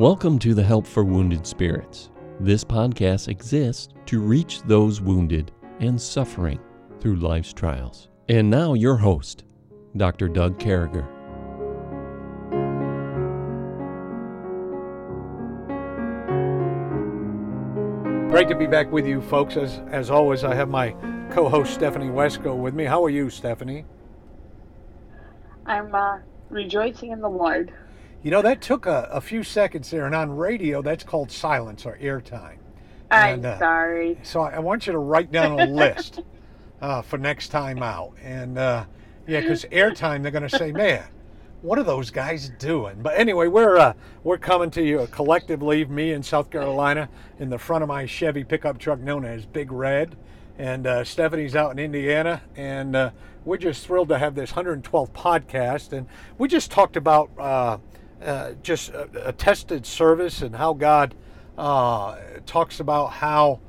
Welcome to the Help for Wounded Spirits. This podcast exists to reach those wounded and suffering through life's trials. And now, your host, Dr. Doug Carriger. Great to be back with you, folks. As, as always, I have my co host Stephanie Wesco with me. How are you, Stephanie? I'm uh, rejoicing in the Lord. You know, that took a, a few seconds there, and on radio, that's called silence or airtime. I'm And, uh, sorry. So I I want you to write down a list uh, for next time out. And uh, yeah, because airtime, they're going to say, man, what are those guys doing? But anyway, we're uh, we're coming to you collectively, me in South Carolina, in the front of my Chevy pickup truck known as Big Red, and uh, Stephanie's out in Indiana, and uh, we're just thrilled to have this 112th podcast, and we just talked about uh, just a, a tested service and how God uh, talks about how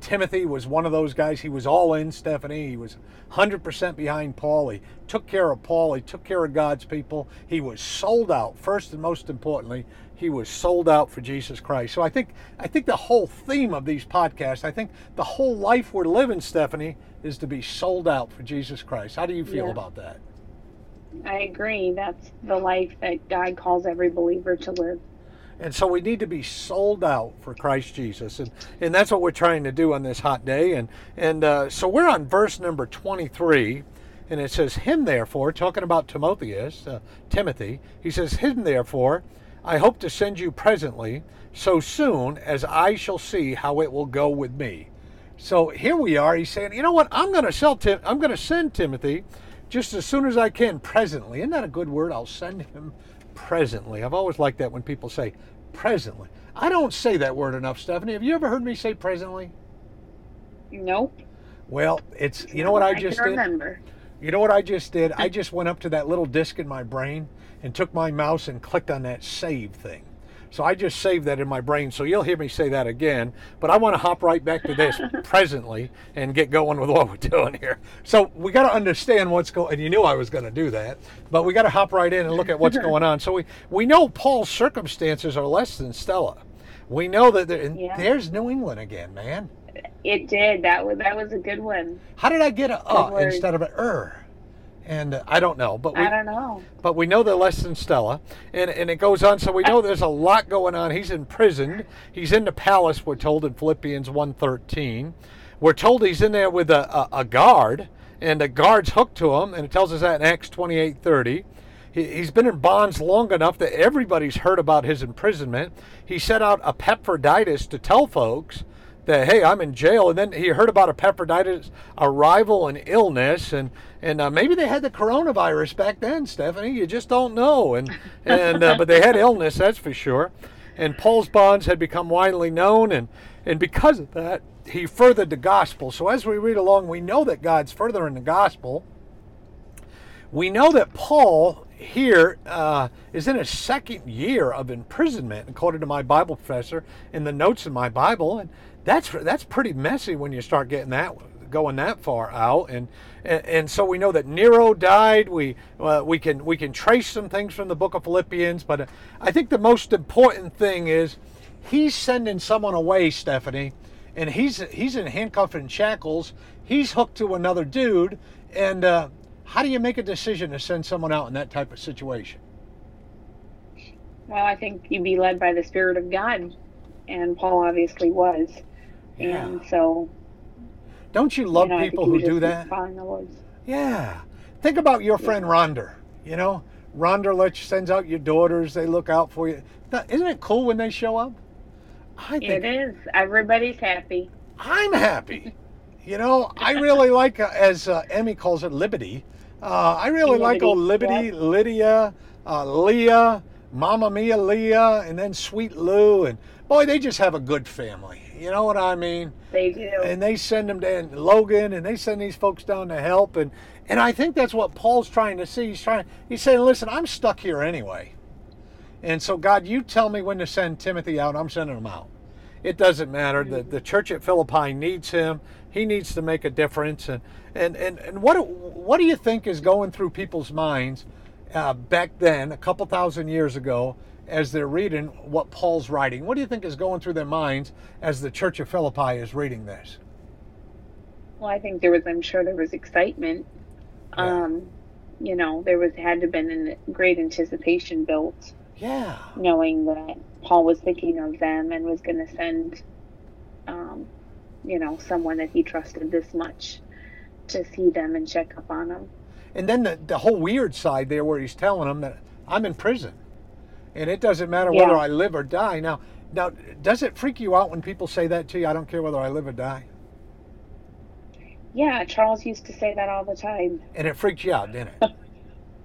Timothy was one of those guys. He was all in, Stephanie. He was 100% behind Paul. He took care of Paul. He took care of God's people. He was sold out. First and most importantly, he was sold out for Jesus Christ. So I think I think the whole theme of these podcasts, I think the whole life we're living, Stephanie, is to be sold out for Jesus Christ. How do you feel Yeah. about that? I agree. That's the life that God calls every believer to live. And so we need to be sold out for Christ Jesus. And, and that's what we're trying to do on this hot day. And, and uh, so we're on verse number 23. And it says, Him therefore, talking about Timotheus, uh, Timothy, he says, Him therefore, I hope to send you presently, so soon as I shall see how it will go with me. So here we are. He's saying, you know what? I'm going to sell Tim. I'm going to send Timothy just as soon as I can. Presently, isn't that a good word? I'll send him presently. I've always liked that when people say presently. I don't say that word enough, Stephanie. Have you ever heard me say presently? Nope. Well, it's you know what I I just did. remember. You know what I just did? I just went up to that little disc in my brain and took my mouse and clicked on that save thing. So I just saved that in my brain. So you'll hear me say that again. But I want to hop right back to this presently and get going with what we're doing here. So we got to understand what's going. And you knew I was going to do that. But we got to hop right in and look at what's going on. So we we know Paul's circumstances are less than Stella. We know that there, and Yeah. there's New England again, man. It did. That was that was a good one. How did I get a uh instead of an er? And uh, I don't know, but we I don't know. but we know they're less than Stella, and and it goes on. So we know there's a lot going on. He's imprisoned. He's in the palace. We're told in Philippians 1.13. We're told he's in there with a, a, a guard, and the guard's hooked to him, and it tells us that in Acts 28.30. He, he's been in bonds long enough that everybody's heard about his imprisonment. He sent out Epaphroditus to tell folks that hey, I'm in jail, and then he heard about Epaphroditus' arrival and illness, and and uh, maybe they had the coronavirus back then, Stephanie. You just don't know, and and uh, but they had illness, that's for sure. And Paul's bonds had become widely known, and and because of that, he furthered the gospel. So as we read along, we know that God's furthering the gospel. We know that Paul here uh, is in his second year of imprisonment, according to my Bible professor in the notes in my Bible, and that's that's pretty messy when you start getting that going that far out. And and, and so we know that Nero died. We uh, we can we can trace some things from the book of Philippians, but I think the most important thing is he's sending someone away, Stephanie, and he's he's in handcuffs and shackles. He's hooked to another dude, and uh, how do you make a decision to send someone out in that type of situation? Well, I think you'd be led by the Spirit of God, and Paul obviously was. Yeah. And so, Don't you love you know, people who do that? Following the Lord's. Yeah. Think about your friend Ronder. You know, Ronder lets sends out your daughters. They look out for you. Isn't it cool when they show up? I think It is. Everybody's happy. I'm happy. You know, I really like, uh, as uh, Emmy calls it, Liberty. Uh, I really like old Liberty, Liberty, Lydia, uh, Leah, Mama Mia Leah, and then Sweet Lou. And boy, they just have a good family. You know what I mean? They do. and they send them down Logan and they send these folks down to help and and I think that's what Paul's trying to see. He's trying he's saying, listen, I'm stuck here anyway. And so God, you tell me when to send Timothy out, I'm sending him out. It doesn't matter. The the church at Philippi needs him. He needs to make a difference. And and and, and what what do you think is going through people's minds uh, back then, a couple thousand years ago, as they're reading what Paul's writing? What do you think is going through their minds as the Church of Philippi is reading this? Well, I think there was, I'm sure there was excitement. Yeah. Um, you know, there was had to have been a great anticipation built, Yeah. knowing that Paul was thinking of them and was going to send, um, you know, someone that he trusted this much to see them and check up on them. And then the, the whole weird side there where he's telling them that I'm in prison. And it doesn't matter Yeah. whether I live or die. Now now does it freak you out when people say that to you? I don't care whether I live or die. Yeah, Charles used to say that all the time. And it freaked you out, didn't it?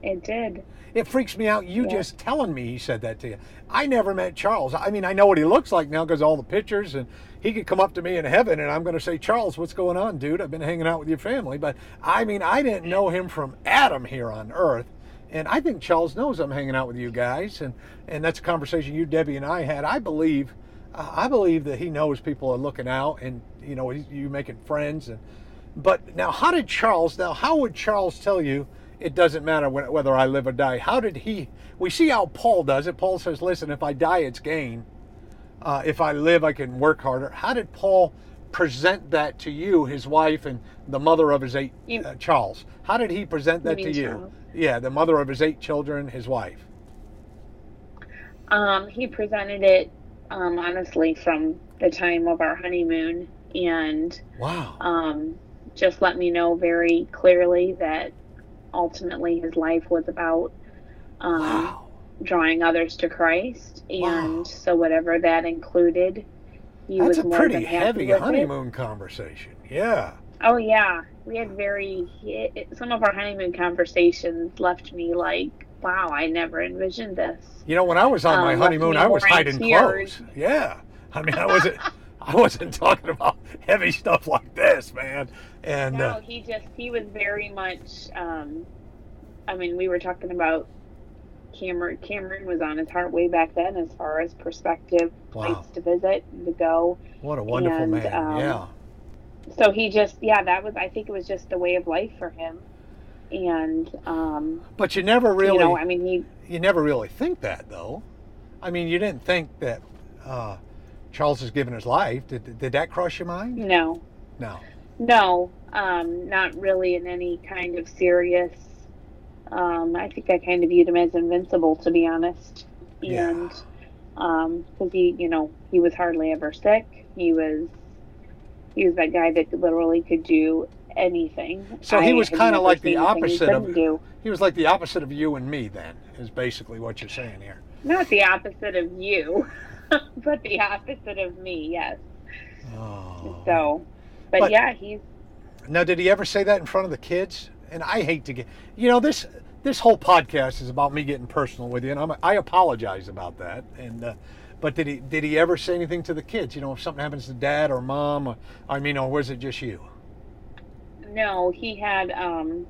It did. It freaks me out. You Yeah. just telling me he said that to you. I never met Charles. I mean, I know what he looks like now because all the pictures, and he could come up to me in heaven, and I'm going to say, Charles, what's going on, dude? I've been hanging out with your family, but I mean, I didn't know him from Adam here on Earth, and I think Charles knows I'm hanging out with you guys, and and that's a conversation you, Debbie, and I had. I believe, uh, I believe that he knows people are looking out, and you know, you making friends, and but now, how did Charles? Now, how would Charles tell you? It doesn't matter when, whether I live or die. How did he? We see how Paul does it. Paul says, "Listen, if I die, it's gain. Uh, if I live, I can work harder." How did Paul present that to you, his wife, and the mother of his eight, You- uh, Charles? How did he present You that to mean you? Charles? Yeah, the mother of his eight children, his wife. Um, he presented it um, honestly from the time of our honeymoon and Wow. um, just let me know very clearly that ultimately his life was about um, wow. drawing others to Christ. And Wow. so, whatever that included, he That's was a more pretty than happy heavy with it. honeymoon conversation. Yeah. Oh yeah, we had very it, some of our honeymoon conversations left me like, wow, I never envisioned this. You know, when I was on Um, my honeymoon, I was hiding tears. clothes. Yeah. I mean, I wasn't. I wasn't talking about heavy stuff like this, man. And No, uh, he just he was very much. Um, I mean, we were talking about Cameroon. Cameroon was on his heart way back then, as far as perspective, Wow. places to visit, to go. what a wonderful and, man. um, yeah. So he just, yeah, that was. I think it was just the way of life for him, and um, But you never really, you know, I mean, he you never really think that, though. I mean, you didn't think that uh, Charles has given his life. Did, did that cross your mind? no, No. no, um, not really in any kind of serious. Um, I think I kind of viewed him as invincible, to be honest, Yeah. and because he, you know, he was hardly ever sick. He was, he was that guy that literally could do anything. So he was kinda like the opposite of- do. He was like the opposite of you and me. Then is basically what you're saying here. Not the opposite of you, but the opposite of me. Yes. Oh. So, but, But- yeah, he's Now, did he ever say that in front of the kids? And I hate to get, you know, this this whole podcast is about me getting personal with you, and I'm, I apologize about that. And uh, but did he did he ever say anything to the kids? You know, if something happens to dad or mom, or, I mean, or was it just you? No, he had um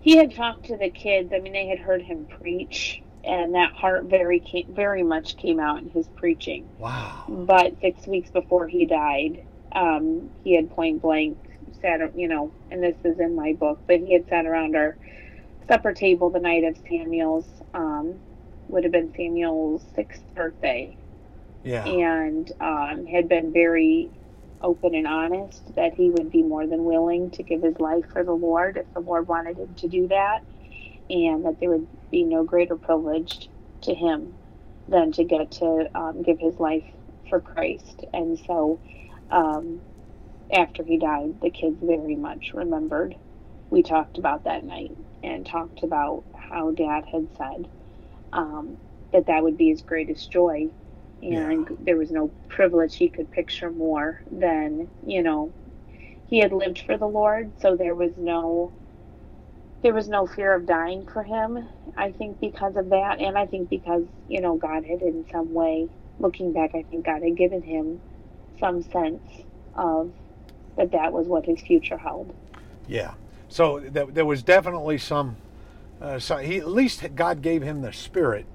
he had talked to the kids. I mean, they had heard him preach, and that heart very came, very much came out in his preaching. Wow. But six weeks before he died, um, he had point blank sat, you know, and this is in my book, but he had sat around our supper table the night of Samuel's, um, would have been Samuel's sixth birthday, Yeah. and um, had been very open and honest that he would be more than willing to give his life for the Lord if the Lord wanted him to do that, and that there would be no greater privilege to him than to get to um, give his life for Christ. And so, um, after he died, the kids very much remembered. We talked about that night and talked about how Dad had said um, that that would be his greatest joy and there was no privilege he could picture more than you know he had lived for the lord so there was no there was no fear of dying for him i think because of that and i think because you know god had in some way looking back i think god had given him some sense of that that was what his future held Yeah. So th- there was definitely some. Uh, so he at least God gave him the spirit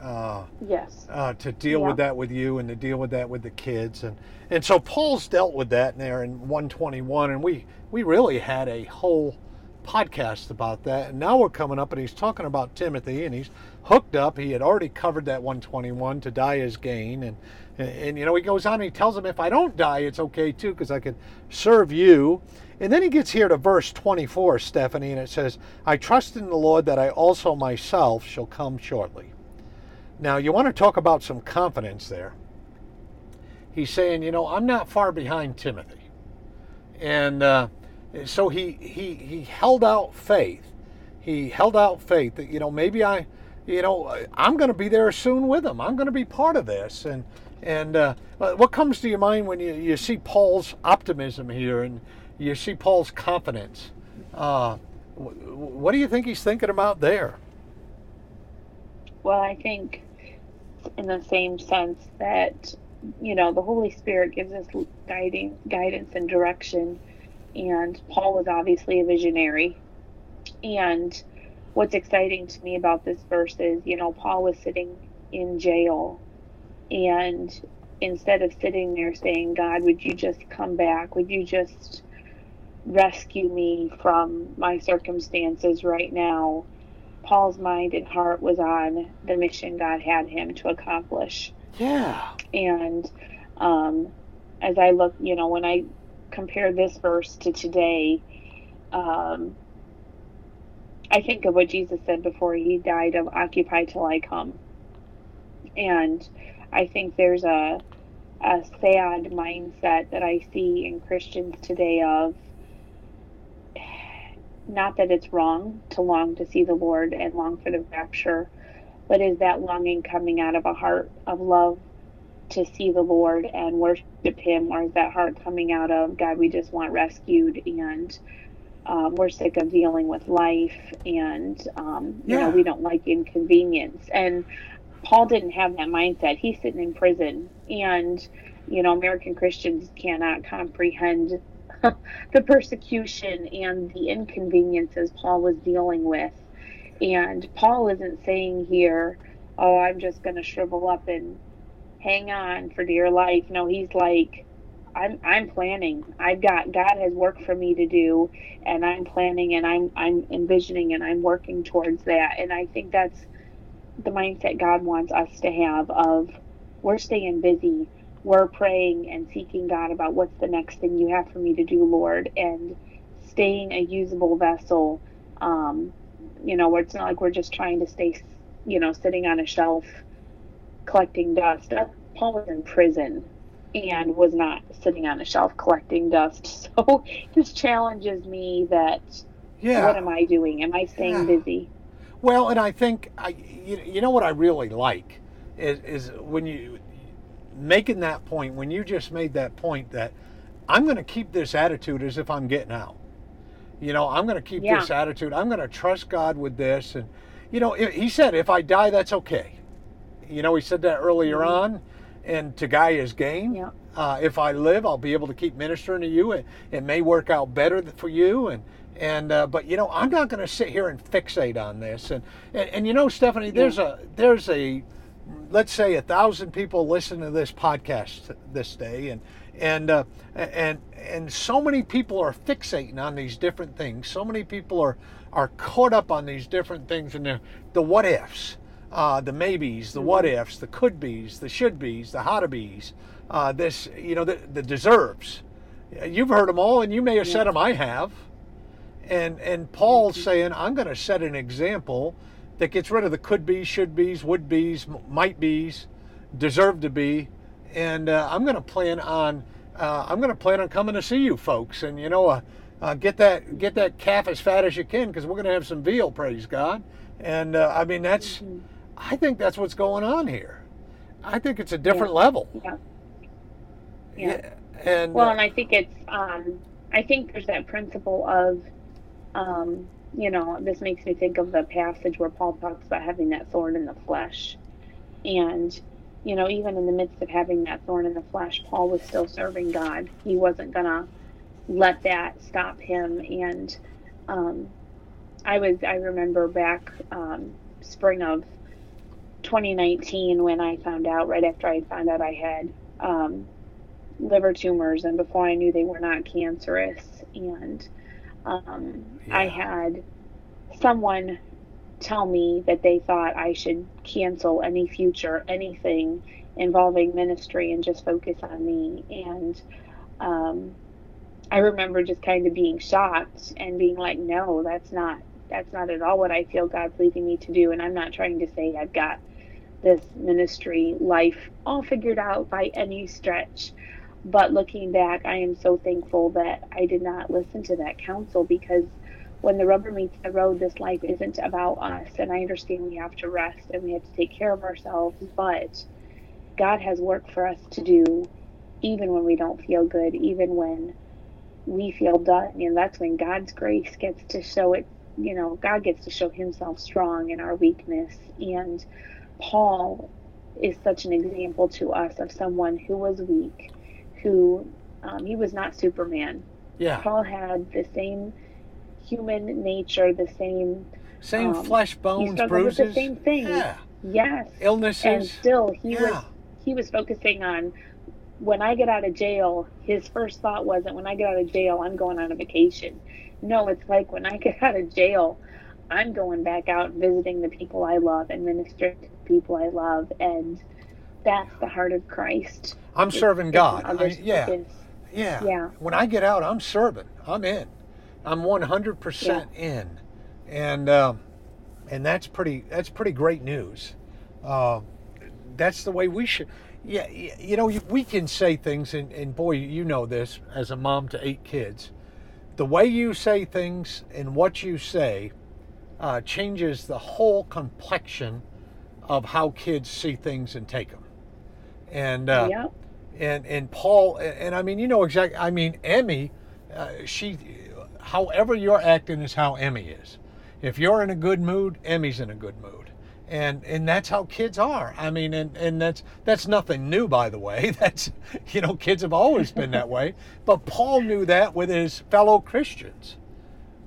uh, yes uh, to deal Yeah. with that with you and to deal with that with the kids and and so Paul's dealt with that in there in 121 and we we really had a whole podcast about that. And now we're coming up and he's talking about Timothy and he's hooked up. He had already covered that 121 to die as gain. And, and, and you know, he goes on and he tells him, if I don't die, it's okay too, because I could serve you. And then he gets here to verse 24, Stephanie, and it says, I trust in the Lord that I also myself shall come shortly. Now, you want to talk about some confidence there. He's saying, you know, I'm not far behind Timothy. And uh, so he, he, he held out faith. He held out faith that, you know, maybe I, you know, I'm going to be there soon with him. I'm going to be part of this. And, and uh, what comes to your mind when you, you see Paul's optimism here and you see Paul's confidence? Uh, what do you think he's thinking about there? Well, I think in the same sense that you know the Holy Spirit gives us guiding guidance and direction, and Paul was obviously a visionary. And what's exciting to me about this verse is, you know, Paul was sitting in jail, and instead of sitting there saying, God, would you just come back? Would you just rescue me from my circumstances right now? Paul's mind and heart was on the mission God had him to accomplish. Yeah. And um, as I look, you know, when I compare this verse to today, um, I think of what Jesus said before he died of occupy till I come. And I think there's a a sad mindset that I see in Christians today of not that it's wrong to long to see the Lord and long for the rapture, but is that longing coming out of a heart of love to see the Lord and worship Him, or is that heart coming out of God, we just want rescued and um, we're sick of dealing with life and um, yeah. you know we don't like inconvenience and Paul didn't have that mindset. He's sitting in prison, and you know American Christians cannot comprehend the persecution and the inconveniences Paul was dealing with. And Paul isn't saying here, oh, I'm just going to shrivel up and hang on for dear life. No, he's like, I'm I'm planning. I've got God has work for me to do and I'm planning and I'm I'm envisioning and I'm working towards that. And I think that's the mindset God wants us to have of we're staying busy we're praying and seeking God about what's the next thing you have for me to do, Lord, and staying a usable vessel. Um, you know, where it's not like we're just trying to stay, you know, sitting on a shelf collecting dust. Paul was in prison and was not sitting on a shelf collecting dust. So this challenges me that yeah. what am I doing? Am I staying yeah. busy? Well, and I think I, you, you know what I really like is, is when you making that point, when you just made that point that I'm going to keep this attitude as if I'm getting out. You know, I'm going to keep yeah. this attitude. I'm going to trust God with this. And, you know, he said, if I die, that's okay. You know, he said that earlier mm-hmm. on. And to guy is gain. Yeah. Uh, if I live, I'll be able to keep ministering to you. It, it may work out better for you. And, and uh, but you know, I'm not going to sit here and fixate on this. And, and, and you know, Stephanie, there's yeah. a there's a let's say a thousand people listen to this podcast this day and and uh, and and so many people are fixating on these different things so many people are are caught up on these different things and the, the what ifs uh, the maybes the what ifs the could be's the should be's the how to be's uh, this you know the, the deserves. You've heard them all and you may have said them i have. And and paul's saying i'm going to set an example that gets rid of the could be, should be's, would be's, might be's, deserve to be, and uh, I'm going to plan on uh, I'm going to plan on coming to see you folks, and you know, uh, uh get that get that calf as fat as you can because we're going to have some veal, praise God, and uh, I mean that's mm-hmm. I think that's what's going on here. I think it's a different yeah. level. Yeah. yeah. yeah. And well, uh, and I think it's um, I think there's that principle of um, you know, this makes me think of the passage where Paul talks about having that thorn in the flesh. And, you know, even in the midst of having that thorn in the flesh, Paul was still serving God. He wasn't going to let that stop him. And um, I was, I remember back um, spring of 2019 when I found out, right after I found out I had um, liver tumors, and before I knew they were not cancerous. And Um, I had someone tell me that they thought I should cancel any future anything involving ministry and just focus on me. And um, I remember just kind of being shocked and being like, no, that's not that's not at all what I feel God's leading me to do. And I'm not trying to say I've got this ministry life all figured out by any stretch. But looking back, I am so thankful that I did not listen to that counsel because when the rubber meets the road, this life isn't about us. And I understand we have to rest and we have to take care of ourselves, but God has work for us to do even when we don't feel good, even when we feel done. And that's when God's grace gets to show it, you know, God gets to show himself strong in our weakness. And Paul is such an example to us of someone who was weak, who um, he was not Superman. Yeah. Paul had the same human nature, the same, Same um, flesh, he bones, struggled with the same thing. Yeah. Yes. Illnesses. And still, he yeah. was he was focusing on when I get out of jail. His first thought wasn't when I get out of jail, I'm going on a vacation. No, it's like when I get out of jail, I'm going back out and visiting the people I love and ministering to the people I love, and that's the heart of Christ. I'm It's- serving it's God. I- yeah. Yeah. Yeah. When I get out, I'm serving. I'm in. I'm 100% in, and um, and that's pretty. That's pretty great news. Uh, that's the way we should. Yeah, you know, we can say things, and, and boy, you know this as a mom to eight kids. The way you say things and what you say uh, changes the whole complexion of how kids see things and take them. And uh, yep. and and Paul and, and I mean you know exactly I mean Emmy uh, she however you're acting is how Emmy is. If you're in a good mood Emmy's in a good mood. And and that's how kids are. I mean and and that's that's nothing new by the way. That's you know kids have always been that way. But Paul knew that with his fellow Christians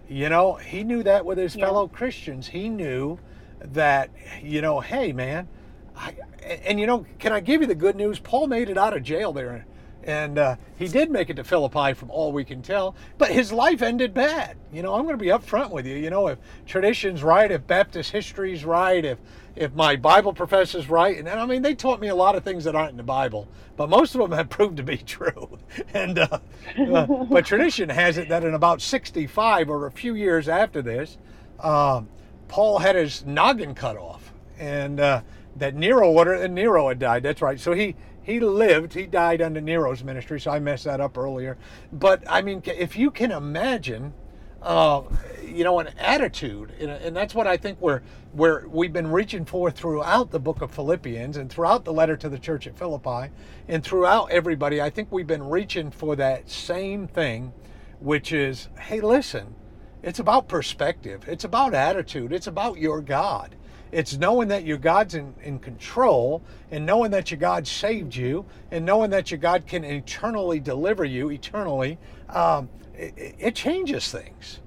you know he knew that with his Yeah. fellow Christians he knew that you know hey man I, and, and, you know, can I give you the good news? Paul made it out of jail there, and uh, he did make it to Philippi, from all we can tell. But his life ended bad. You know, I'm going to be upfront with you. You know, if tradition's right, if Baptist history's right, if if my Bible professor's right, and I mean, they taught me a lot of things that aren't in the Bible, but most of them have proved to be true. And uh, uh, but tradition has it that in about 65 or a few years after this, um, Paul had his noggin cut off, and uh, that Nero ordered, and Nero had died. That's right. So he he lived. He died under Nero's ministry. So I messed that up earlier. But I mean, if you can imagine, uh, you know, an attitude, and, that's what I think we're we're we've been reaching for throughout the book of Philippians and throughout the letter to the church at Philippi, and throughout everybody. I think we've been reaching for that same thing, which is, hey, listen. It's about perspective. It's about attitude. It's about your God. It's knowing that your God's in, in control and knowing that your God saved you and knowing that your God can eternally deliver you eternally. Um, it, it changes things.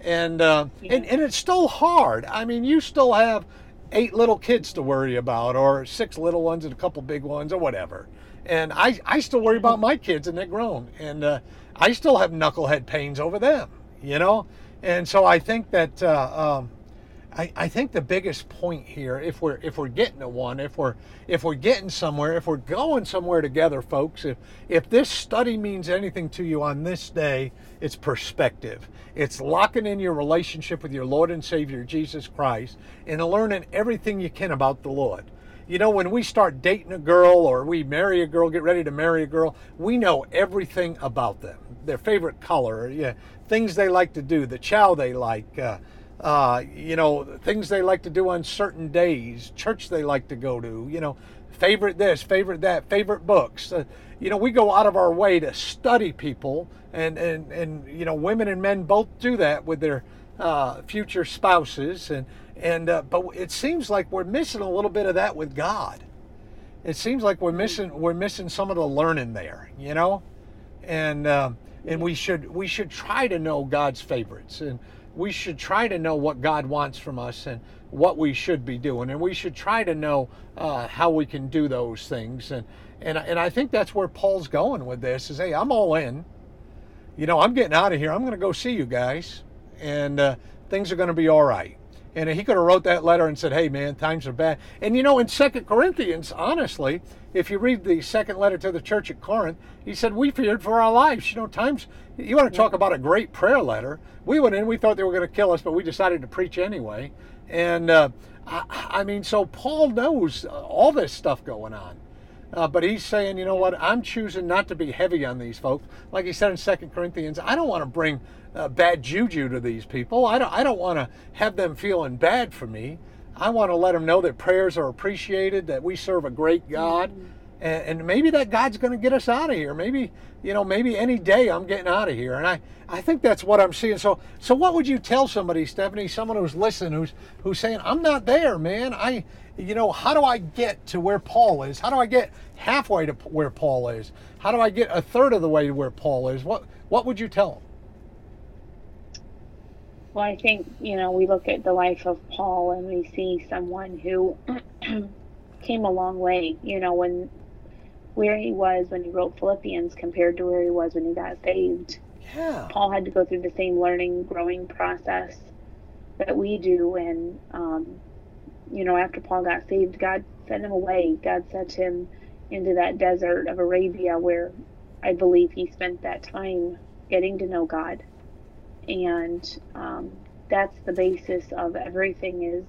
And, uh, and, and it's still hard. I mean, you still have eight little kids to worry about or six little ones and a couple big ones or whatever. And I, I still worry about my kids and they're grown. And uh, I still have knucklehead pains over them, you know? And so I think that uh, um, I, I think the biggest point here, if we're if we're getting to one, if we're if we're getting somewhere, if we're going somewhere together, folks, if if this study means anything to you on this day, it's perspective. It's locking in your relationship with your Lord and Savior Jesus Christ and learning everything you can about the Lord. You know, when we start dating a girl or we marry a girl, get ready to marry a girl, we know everything about them. Their favorite color, yeah, things they like to do, the chow they like, uh, uh, you know, things they like to do on certain days, church they like to go to, you know, favorite this, favorite that, favorite books. Uh, you know, we go out of our way to study people, and, and, and you know, women and men both do that with their uh, future spouses. And, and uh, but it seems like we're missing a little bit of that with God. It seems like we're missing we're missing some of the learning there, you know, and um, and we should we should try to know God's favorites and we should try to know what God wants from us and what we should be doing. And we should try to know uh, how we can do those things. And and and I think that's where Paul's going with this is hey I'm all in, you know I'm getting out of here. I'm going to go see you guys. And uh, things are going to be all right. And he could have wrote that letter and said, "Hey, man, times are bad." And you know, in Second Corinthians, honestly, if you read the second letter to the church at Corinth, he said, "We feared for our lives." You know, times. You want to talk about a great prayer letter? We went in, we thought they were going to kill us, but we decided to preach anyway. And uh, I, I mean, so Paul knows all this stuff going on. Uh, but he's saying, you know what, I'm choosing not to be heavy on these folks. Like he said in Second Corinthians, I don't want to bring uh, bad juju to these people. I don't, I don't want to have them feeling bad for me. I want to let them know that prayers are appreciated, that we serve a great God. Mm-hmm. And, and maybe that God's going to get us out of here. Maybe, you know, maybe any day I'm getting out of here. And I, I think that's what I'm seeing. So, so what would you tell somebody, Stephanie, someone who's listening, who's, who's saying, I'm not there, man. I, you know, how do I get to where Paul is? How do I get halfway to where Paul is? How do I get a third of the way to where Paul is? What what would you tell them? Well, I think, you know, we look at the life of Paul and we see someone who came a long way, you know, when where he was when he wrote Philippians compared to where he was when he got saved. Yeah. Paul had to go through the same learning, growing process that we do and um, you know, after Paul got saved, God sent him away. God sent him into that desert of Arabia where I believe he spent that time getting to know God. And um, that's the basis of everything is,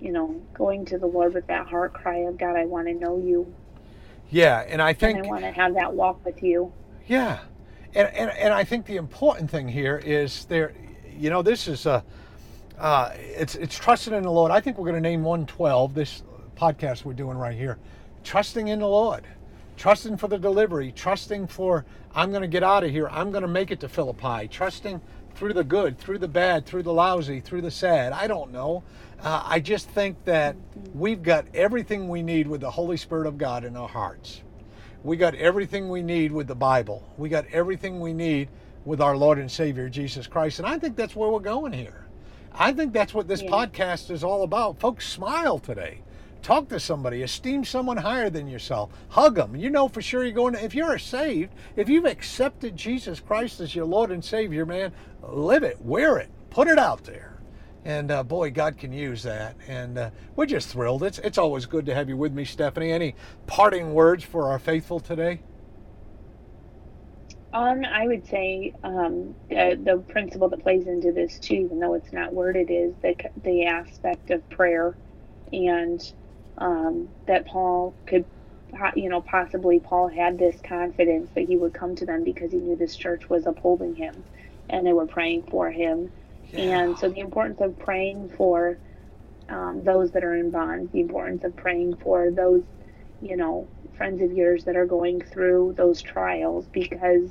you know, going to the Lord with that heart cry of God, I want to know you. Yeah, and I think and I want to have that walk with you. Yeah. And, and, and I think the important thing here is there, you know, this is a, uh, it's it's trusting in the Lord. I think we're going to name 112 this podcast we're doing right here. Trusting in the Lord, trusting for the delivery, trusting for I'm going to get out of here. I'm going to make it to Philippi. Trusting through the good, through the bad, through the lousy, through the sad. I don't know. Uh, I just think that we've got everything we need with the Holy Spirit of God in our hearts. We got everything we need with the Bible. We got everything we need with our Lord and Savior Jesus Christ. And I think that's where we're going here. I think that's what this yeah. podcast is all about. Folks, smile today. Talk to somebody, esteem someone higher than yourself, hug them. You know for sure you're going to, if you're saved, if you've accepted Jesus Christ as your Lord and Savior, man, live it, wear it, put it out there. And uh, boy, God can use that. And uh, we're just thrilled. It's, it's always good to have you with me, Stephanie. Any parting words for our faithful today? Um, I would say um, the, the principle that plays into this too, even though it's not worded, is the the aspect of prayer, and um, that Paul could, you know, possibly Paul had this confidence that he would come to them because he knew this church was upholding him, and they were praying for him, yeah. and so the importance of praying for um, those that are in bonds, the importance of praying for those, you know, friends of yours that are going through those trials because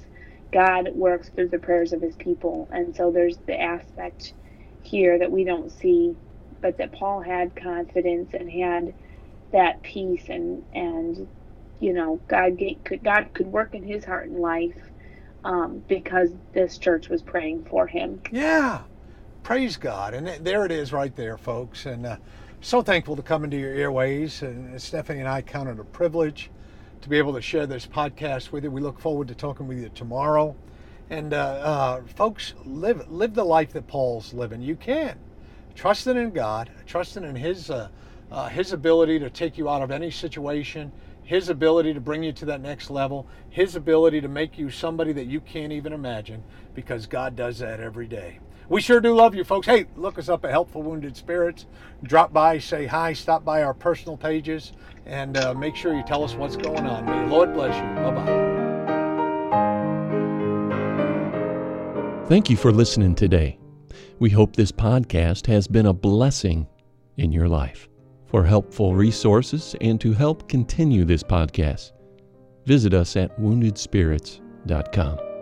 God works through the prayers of his people. And so there's the aspect here that we don't see, but that Paul had confidence and had that peace and, and, you know, God could, God could work in his heart and life um, because this church was praying for him. Yeah. Praise God. And there it is right there, folks. And uh, so thankful to come into your airways. And Stephanie and I count it a privilege to be able to share this podcast with you. We look forward to talking with you tomorrow. And uh, uh, folks, live live the life that Paul's living. You can, trusting in God, trusting in His uh, His ability to take you out of any situation, His ability to bring you to that next level, His ability to make you somebody that you can't even imagine, because God does that every day. We sure do love you, folks. Hey, look us up at Help for Wounded Spirits. Drop by, say hi, stop by our personal pages, and uh, make sure you tell us what's going on. May Lord bless you. Bye bye. Thank you for listening today. We hope this podcast has been a blessing in your life. For helpful resources and to help continue this podcast, visit us at woundedspirits.com.